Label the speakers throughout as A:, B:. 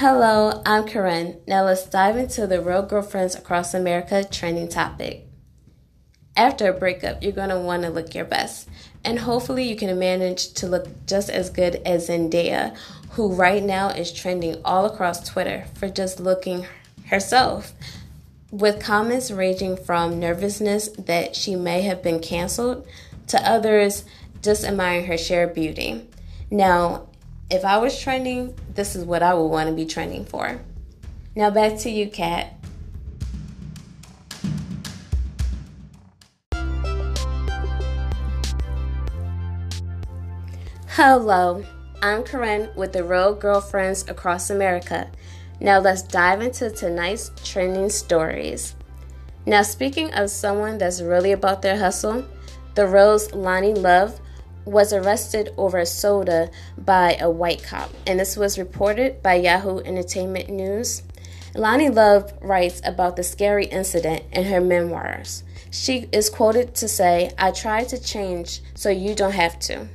A: Hello, I'm Karen. Now let's dive into the Real Girlfriends Across America trending topic. After a breakup, you're going to want to look your best. And hopefully, you can manage to look just as good as Zendaya, who right now is trending all across Twitter for just looking herself. With comments ranging from nervousness that she may have been canceled to others just admiring her sheer beauty. Now, if I was trending, this is what I would want to be trending for. Now back to you, Kat. Hello, I'm Corinne with the Real Girlfriends Across America. Now let's dive into tonight's trending stories. Now, speaking of someone that's really about their hustle, the Rose Loni Love was arrested over a soda by a white cop, and this was reported by Yahoo Entertainment News. Loni Love writes about the scary incident in her memoirs. She is quoted to say, I tried to change so you don't have to.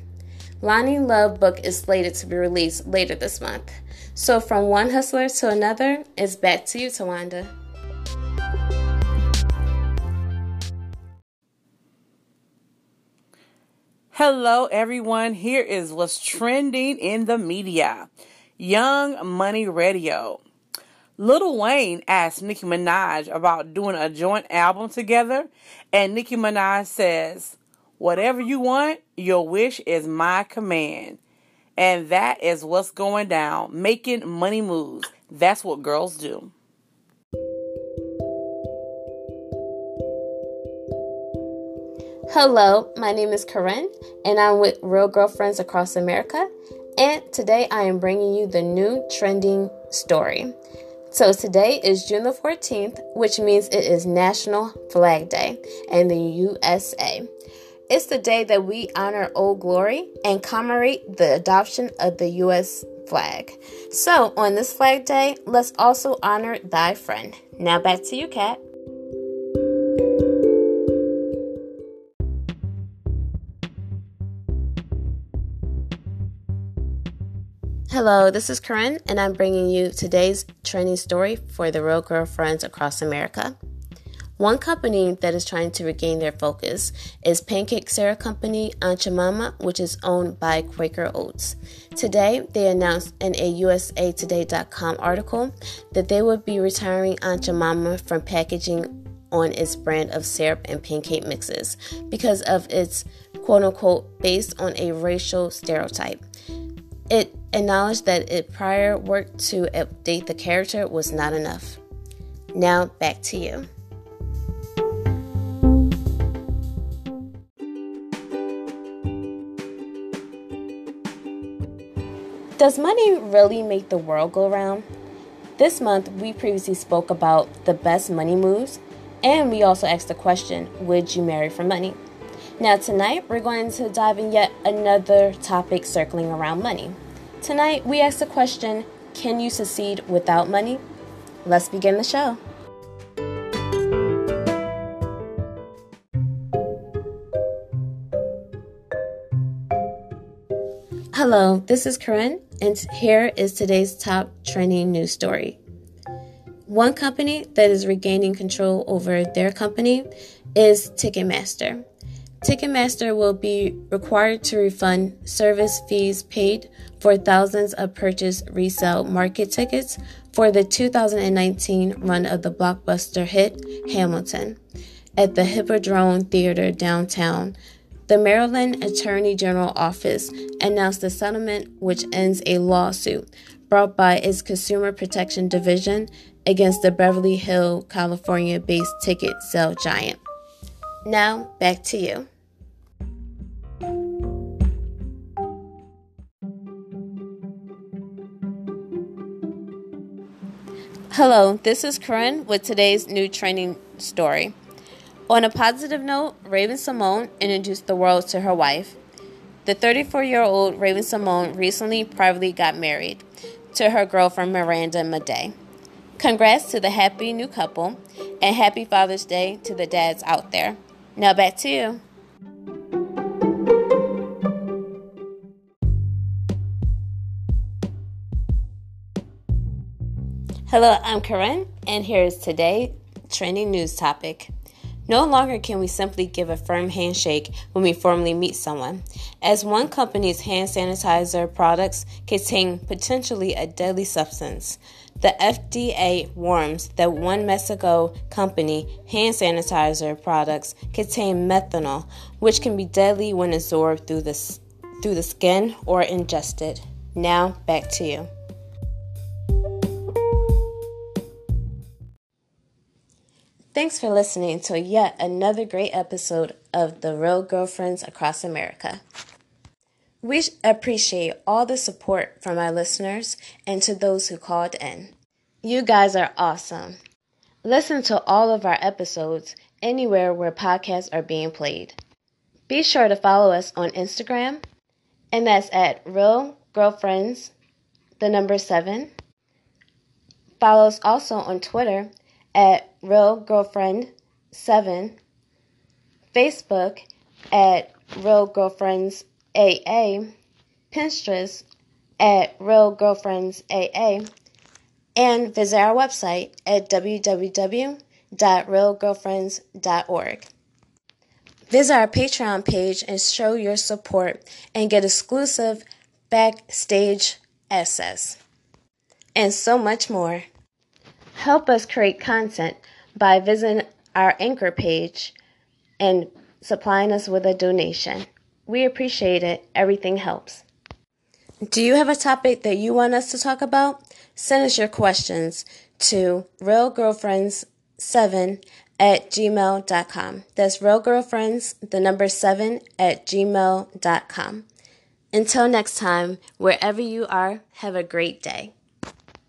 A: Loni Love book is slated to be released later this month. So from one hustler to another, it's back to you, Tawanda.
B: Hello, everyone. Here is what's trending in the media Young Money Radio. Lil Wayne asked Nicki Minaj about doing a joint album together, and Nicki Minaj says, Whatever you want, your wish is my command. And that is what's going down, making money moves. That's what girls do.
A: Hello, my name is Corinne, and I'm with Real Girlfriends Across America. And today I am bringing you the new trending story. So today is June the 14th, which means it is National Flag Day in the USA. It's the day that we honor Old Glory and commemorate the adoption of the U.S. flag. So, on this Flag Day, let's also honor thy friend. Now, back to you, Kat. Hello, this is Corinne, and I'm bringing you today's trending story for the Real Girlfriends across America. One company that is trying to regain their focus is pancake syrup company Aunt Jemima, which is owned by Quaker Oats. Today, they announced in a USAToday.com article that they would be retiring Aunt Jemima from packaging on its brand of syrup and pancake mixes because of its quote unquote based on a racial stereotype. It acknowledged that its prior work to update the character was not enough. Now, back to you. Does money really make the world go round? This month, we previously spoke about the best money moves, and we also asked the question Would you marry for money? Now, tonight, we're going to dive in yet another topic circling around money. Tonight, we ask the question Can you succeed without money? Let's begin the show. Hello, this is Corinne, and here is today's top trending news story. One company that is regaining control over their company is Ticketmaster. Ticketmaster will be required to refund service fees paid for thousands of purchased resale market tickets for the 2019 run of the blockbuster hit Hamilton at the Hippodrome Theater downtown the Maryland Attorney General Office announced the settlement, which ends a lawsuit brought by its Consumer Protection Division against the Beverly Hill, California based ticket sale giant. Now, back to you. Hello, this is Corinne with today's new training story. On a positive note, Raven-Symoné introduced the world to her wife. The 34 year old Raven-Symoné recently privately got married to her girlfriend Miranda Maday. Congrats to the happy new couple, and happy Father's Day to the dads out there. Now back to you. Hello, I'm Corinne, and here's today's trending news topic. No longer can we simply give a firm handshake when we formally meet someone, as one company's hand sanitizer products contain potentially a deadly substance. The FDA warns that one Mexico company hand sanitizer products contain methanol, which can be deadly when absorbed through the, through the skin or ingested. Now, back to you. Thanks for listening to yet another great episode of The Real Girlfriends Across America. We appreciate all the support from our listeners and to those who called in. You guys are awesome. Listen to all of our episodes anywhere where podcasts are being played. Be sure to follow us on Instagram, and that's at Real Girlfriends, the number seven. Follow us also on Twitter at Real Girlfriend 7, Facebook at Real Girlfriends AA, Pinterest at Real Girlfriends AA, and visit our website at www.realgirlfriends.org. Visit our Patreon page and show your support and get exclusive backstage access, and so much more. Help us create content by visiting our anchor page and supplying us with a donation. We appreciate it. Everything helps. Do you have a topic that you want us to talk about? Send us your questions to realgirlfriends7 at gmail.com. That's realgirlfriends, the number 7 at gmail.com. Until next time, wherever you are, have a great day.